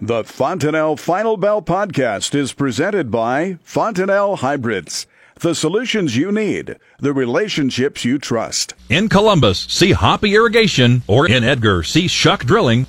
The Fontanelle Final Bell podcast is presented by Fontanelle Hybrids. The solutions you need, the relationships you trust. In Columbus, see Hoppy Irrigation, or in Edgar, see Shuck Drilling.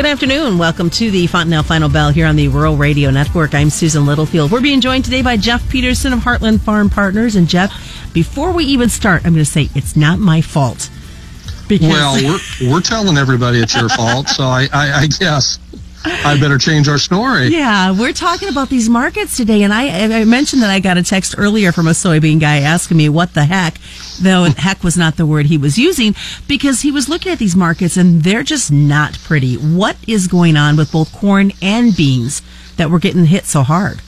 Good afternoon. Welcome to the Fontanelle Final Bell here on the Rural Radio Network. I'm Susan Littlefield. We're being joined today by Jeff Peterson of Heartland Farm Partners. And Jeff, before we even start, I'm going to say it's not my fault. Because well, we're we're telling everybody it's your fault, so I, I, I guess I better change our story. Yeah, we're talking about these markets today, and I, I mentioned that I got a text earlier from a soybean guy asking me what the heck, though heck was not the word he was using, because he was looking at these markets and they're just not pretty. What is going on with both corn and beans that we're getting hit so hard?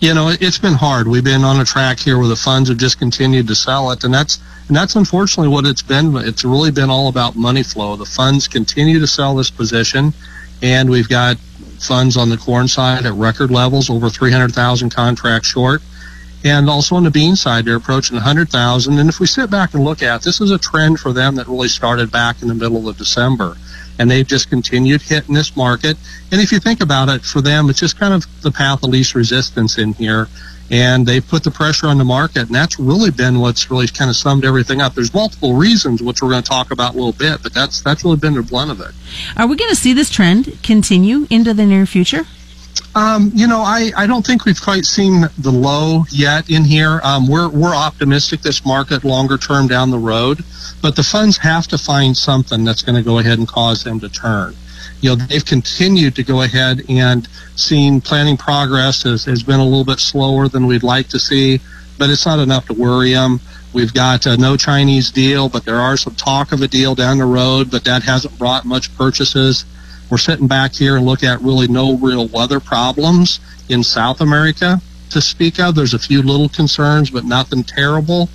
You know, it's been hard. We've been on a track here where the funds have just continued to sell it, and that's and that's unfortunately what it's been. It's really been all about money flow. The funds continue to sell this position and we've got funds on the corn side at record levels, over 300,000 contracts short. And also on the bean side, they're approaching 100,000. And if we sit back and look at this is a trend for them that really started back in the middle of December. And they've just continued hitting this market. And if you think about it, for them, it's just kind of the path of least resistance in here and they put the pressure on the market, and that's really been what's really kind of summed everything up. There's multiple reasons, which we're going to talk about a little bit, but that's that's really been the blunt of it. Are we going to see this trend continue into the near future? Um, you know, I, I don't think we've quite seen the low yet in here. Um, we're we're optimistic this market longer term down the road, but the funds have to find something that's going to go ahead and cause them to turn you know, they've continued to go ahead and seen planning progress has, has been a little bit slower than we'd like to see, but it's not enough to worry them. We've got a no Chinese deal, but there are some talk of a deal down the road, but that hasn't brought much purchases. We're sitting back here and look at really no real weather problems in South America to speak of. There's a few little concerns, but nothing terrible.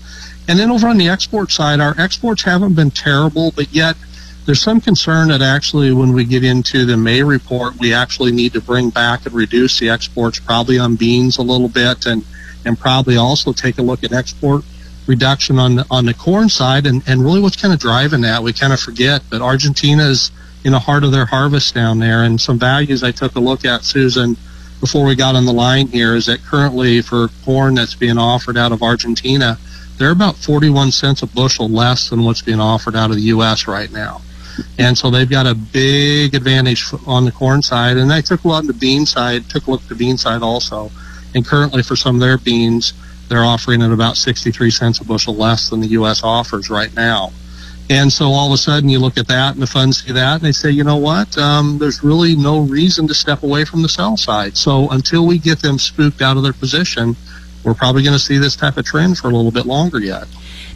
And then over on the export side, our exports haven't been terrible, but yet there's some concern that actually when we get into the May report, we actually need to bring back and reduce the exports probably on beans a little bit and, and probably also take a look at export reduction on the, on the corn side. And, and really what's kind of driving that, we kind of forget, but Argentina is in the heart of their harvest down there. And some values I took a look at, Susan, before we got on the line here is that currently for corn that's being offered out of Argentina, they're about 41 cents a bushel less than what's being offered out of the U.S. right now. And so they've got a big advantage on the corn side. And I took a look at the bean side, took a look at the bean side also. And currently for some of their beans, they're offering at about 63 cents a bushel less than the U.S. offers right now. And so all of a sudden you look at that and the funds see that and they say, you know what, um, there's really no reason to step away from the sell side. So until we get them spooked out of their position, we're probably going to see this type of trend for a little bit longer yet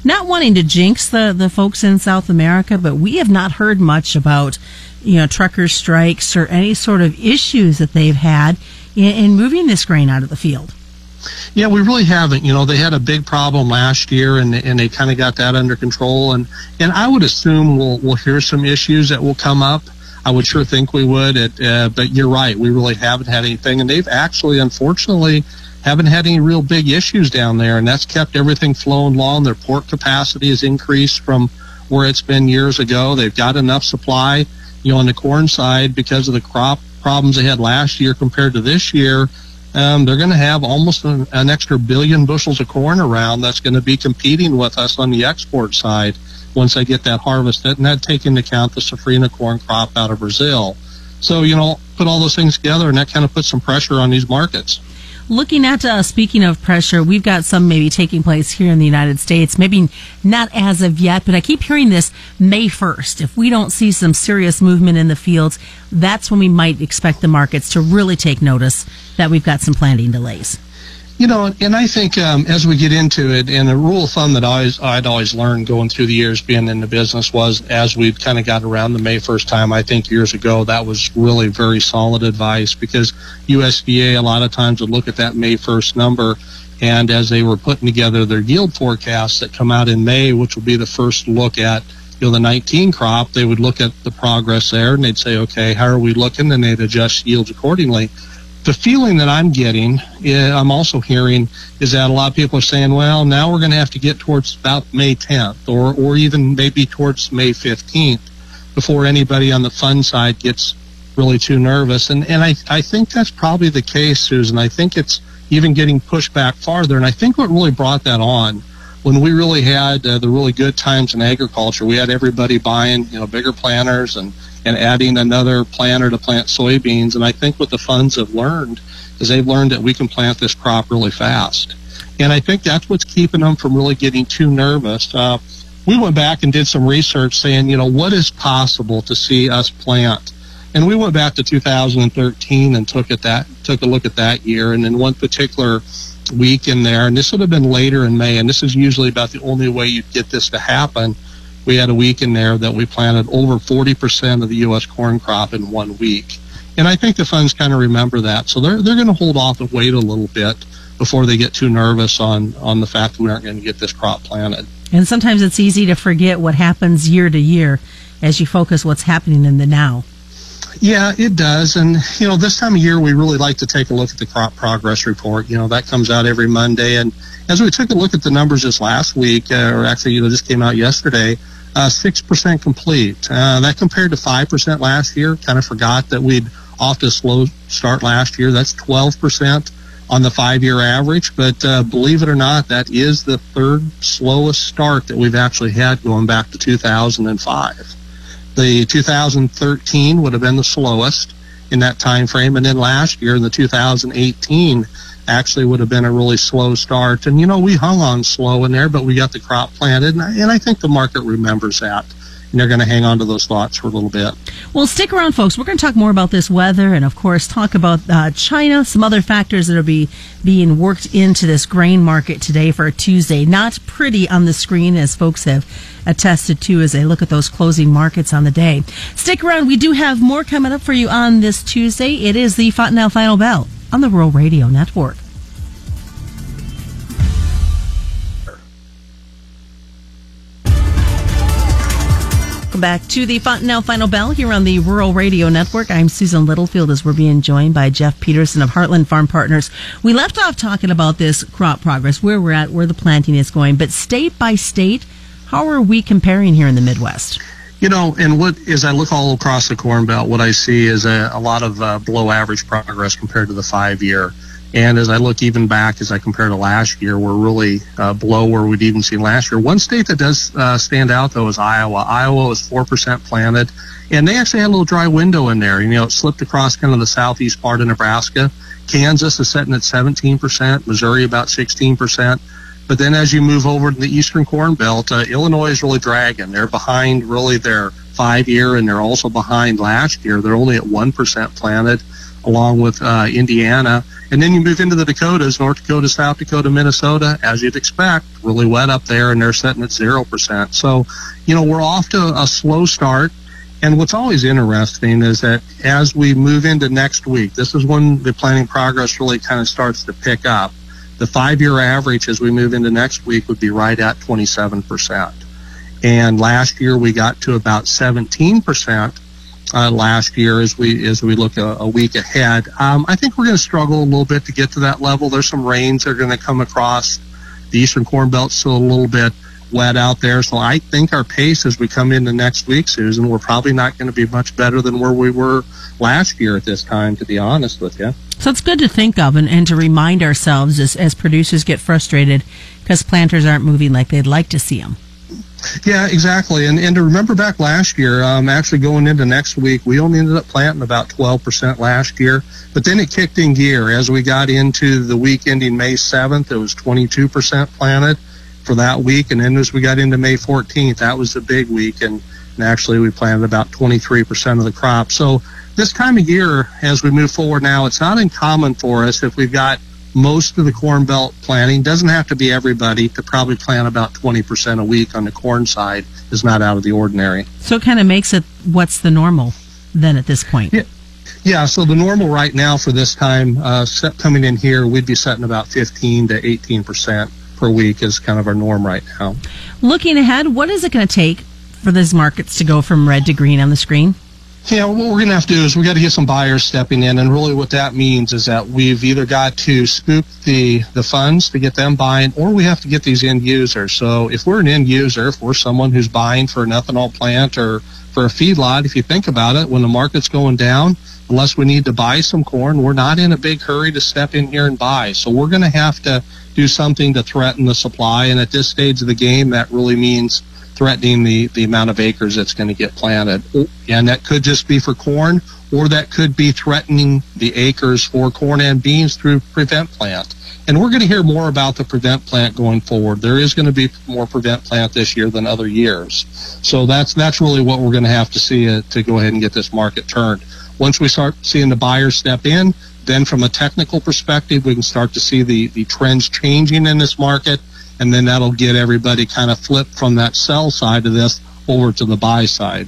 not wanting to jinx the, the folks in South America, but we have not heard much about, you know, trucker strikes or any sort of issues that they've had in, in moving this grain out of the field. Yeah, we really haven't. You know, they had a big problem last year, and and they kind of got that under control. And and I would assume we'll we'll hear some issues that will come up. I would sure think we would. Uh, but you're right, we really haven't had anything, and they've actually, unfortunately, haven't had any real big issues down there, and that's kept everything flowing along. Their port capacity has increased from where it's been years ago. They've got enough supply, you know, on the corn side because of the crop problems they had last year compared to this year. Um, they're going to have almost an, an extra billion bushels of corn around that's going to be competing with us on the export side once they get that harvested, and that take into account the safrinha corn crop out of Brazil. So, you know, put all those things together, and that kind of puts some pressure on these markets looking at uh, speaking of pressure, we've got some maybe taking place here in the United States. Maybe not as of yet, but I keep hearing this May 1st. If we don't see some serious movement in the fields, that's when we might expect the markets to really take notice that we've got some planting delays. You know, and I think um, as we get into it, and a rule of thumb that I I'd always learned going through the years being in the business was as we kind of got around the May 1st time, I think years ago, that was really very solid advice because USDA a lot of times would look at that May 1st number and as they were putting together their yield forecasts that come out in May, which will be the first look at you know the 19 crop, they would look at the progress there and they'd say, okay, how are we looking? And they'd adjust yields accordingly the feeling that I'm getting, uh, I'm also hearing, is that a lot of people are saying, well, now we're going to have to get towards about May 10th or, or even maybe towards May 15th before anybody on the fund side gets really too nervous. And, and I, I think that's probably the case, Susan. I think it's even getting pushed back farther. And I think what really brought that on when we really had uh, the really good times in agriculture, we had everybody buying, you know, bigger planters and, and adding another planter to plant soybeans. And I think what the funds have learned is they've learned that we can plant this crop really fast. And I think that's what's keeping them from really getting too nervous. Uh, we went back and did some research saying, you know, what is possible to see us plant? And we went back to 2013 and took at that took a look at that year. And in one particular week in there, and this would have been later in May, and this is usually about the only way you'd get this to happen. We had a week in there that we planted over 40% of the U.S. corn crop in one week. And I think the funds kind of remember that. So they're, they're going to hold off and wait a little bit before they get too nervous on, on the fact that we aren't going to get this crop planted. And sometimes it's easy to forget what happens year to year as you focus what's happening in the now. Yeah, it does. And, you know, this time of year, we really like to take a look at the crop progress report. You know, that comes out every Monday. And as we took a look at the numbers this last week, uh, or actually, you know, just came out yesterday, uh, 6% complete. Uh, that compared to 5% last year. Kind of forgot that we'd off to a slow start last year. That's 12% on the five year average. But uh, believe it or not, that is the third slowest start that we've actually had going back to 2005. The 2013 would have been the slowest in that time frame, and then last year in the 2018 actually would have been a really slow start. And you know, we hung on slow in there, but we got the crop planted, and I, and I think the market remembers that and they're going to hang on to those thoughts for a little bit. Well, stick around, folks. We're going to talk more about this weather and, of course, talk about uh, China, some other factors that are be, being worked into this grain market today for a Tuesday. Not pretty on the screen, as folks have attested to as they look at those closing markets on the day. Stick around. We do have more coming up for you on this Tuesday. It is the Fontanelle Final Bell on the Rural Radio Network. Welcome back to the Fontanelle Final Bell here on the Rural Radio Network. I'm Susan Littlefield as we're being joined by Jeff Peterson of Heartland Farm Partners. We left off talking about this crop progress, where we're at, where the planting is going, but state by state, how are we comparing here in the Midwest? You know, and what as I look all across the Corn Belt, what I see is a, a lot of uh, below average progress compared to the five year. And as I look even back, as I compare to last year, we're really uh, below where we'd even seen last year. One state that does uh, stand out, though, is Iowa. Iowa was 4% planted, and they actually had a little dry window in there. You know, it slipped across kind of the southeast part of Nebraska. Kansas is sitting at 17%, Missouri about 16%. But then as you move over to the eastern corn belt, uh, Illinois is really dragging. They're behind really their five year, and they're also behind last year. They're only at 1% planted, along with uh, Indiana and then you move into the Dakotas, North Dakota, South Dakota, Minnesota, as you'd expect, really wet up there, and they're sitting at 0%. So, you know, we're off to a slow start. And what's always interesting is that as we move into next week, this is when the planting progress really kind of starts to pick up. The five year average as we move into next week would be right at 27%. And last year we got to about 17% uh, last year as we as we look a, a week ahead. Um, I think we're going to struggle a little bit to get to that level. There's some rains that are going to come across the eastern corn belt, still a little bit wet out there. So I think our pace as we come into next week, Susan, we're probably not going to be much better than where we were last year at this time, to be honest with you. So it's good to think of and, and to remind ourselves as, as producers get frustrated because planters aren't moving like they'd like to see them. Yeah, exactly. And and to remember back last year, um, actually going into next week, we only ended up planting about 12% last year. But then it kicked in gear as we got into the week ending May 7th. It was 22% planted for that week, and then as we got into May 14th, that was the big week, and, and actually we planted about 23% of the crop. So this time of year, as we move forward now, it's not uncommon for us if we've got most of the corn belt planting doesn't have to be everybody to probably plant about 20% a week on the corn side is not out of the ordinary. So it kind of makes it what's the normal then at this point? Yeah, yeah so the normal right now for this time uh, set coming in here we'd be setting about 15 to 18% per week is kind of our norm right now. Looking ahead what is it going to take for these markets to go from red to green on the screen Yeah, what we're going to have to do is we got to get some buyers stepping in, and really what that means is that we've either got to spook the the funds to get them buying, or we have to get these end users. So if we're an end user, if we're someone who's buying for an ethanol plant or for a feedlot, if you think about it, when the market's going down, unless we need to buy some corn, we're not in a big hurry to step in here and buy. So we're going to have to do something to threaten the supply, and at this stage of the game, that really means threatening the, the amount of acres that's going to get planted. And that could just be for corn, or that could be threatening the acres for corn and beans through prevent plant. And we're going to hear more about the prevent plant going forward. There is going to be more prevent plant this year than other years. So that's that's really what we're going to have to see uh, to go ahead and get this market turned. Once we start seeing the buyers step in, then from a technical perspective, we can start to see the, the trends changing in this market and then that'll get everybody kind of flipped from that sell side of this over to the buy side.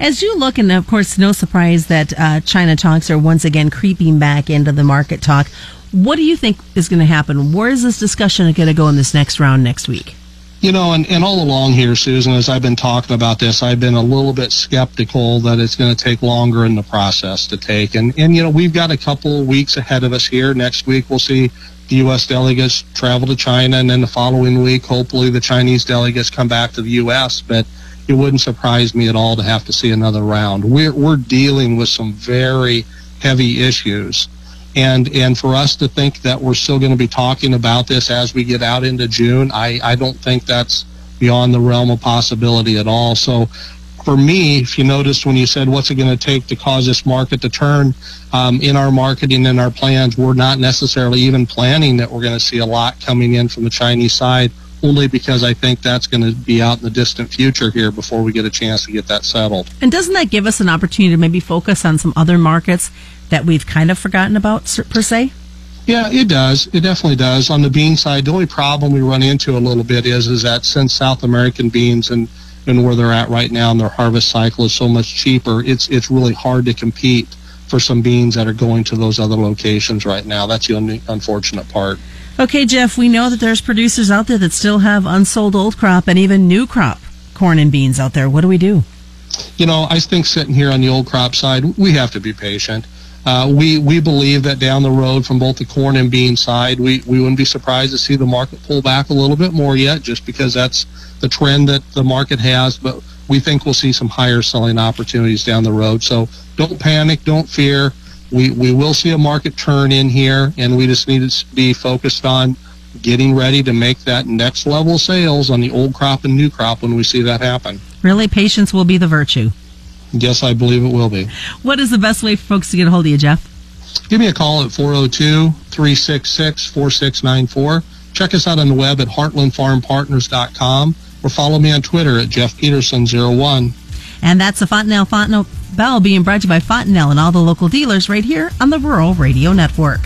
As you look, and of course, no surprise that uh, China talks are once again creeping back into the market talk. What do you think is going to happen? Where is this discussion going to go in this next round next week? You know, and, and all along here, Susan, as I've been talking about this, I've been a little bit skeptical that it's going to take longer in the process to take. And, and you know, we've got a couple weeks ahead of us here. Next week, we'll see the U.S. delegates travel to China, and then the following week, hopefully, the Chinese delegates come back to the U.S. But it wouldn't surprise me at all to have to see another round. We're we're dealing with some very heavy issues, and and for us to think that we're still going to be talking about this as we get out into June, I I don't think that's beyond the realm of possibility at all. So for me, if you noticed when you said what's it going to take to cause this market to turn, um, in our marketing and our plans, we're not necessarily even planning that we're going to see a lot coming in from the Chinese side, only because I think that's going to be out in the distant future here before we get a chance to get that settled. And doesn't that give us an opportunity to maybe focus on some other markets that we've kind of forgotten about per se? Yeah, it does. It definitely does. On the bean side, the only problem we run into a little bit is is that since South American beans and and where they're at right now and their harvest cycle is so much cheaper, it's it's really hard to compete for some beans that are going to those other locations right now. That's the un- unfortunate part. Okay, Jeff, we know that there's producers out there that still have unsold old crop and even new crop corn and beans out there. What do we do? You know, I think sitting here on the old crop side, we have to be patient. Uh, we we believe that down the road from both the corn and bean side, we, we wouldn't be surprised to see the market pull back a little bit more yet, just because that's the trend that the market has. But we think we'll see some higher selling opportunities down the road. So don't panic, don't fear. We we will see a market turn in here, and we just need to be focused on getting ready to make that next level sales on the old crop and new crop when we see that happen. Really, patience will be the virtue. Yes, I believe it will be. What is the best way for folks to get a hold of you, Jeff? Give me a call at 402-366-4694. Check us out on the web at heartlandfarmpartners.com or follow me on Twitter at Jeff Peterson01. And that's the Fontanelle Fontanelle Bell being brought to you by Fontanelle and all the local dealers right here on the Rural Radio Network.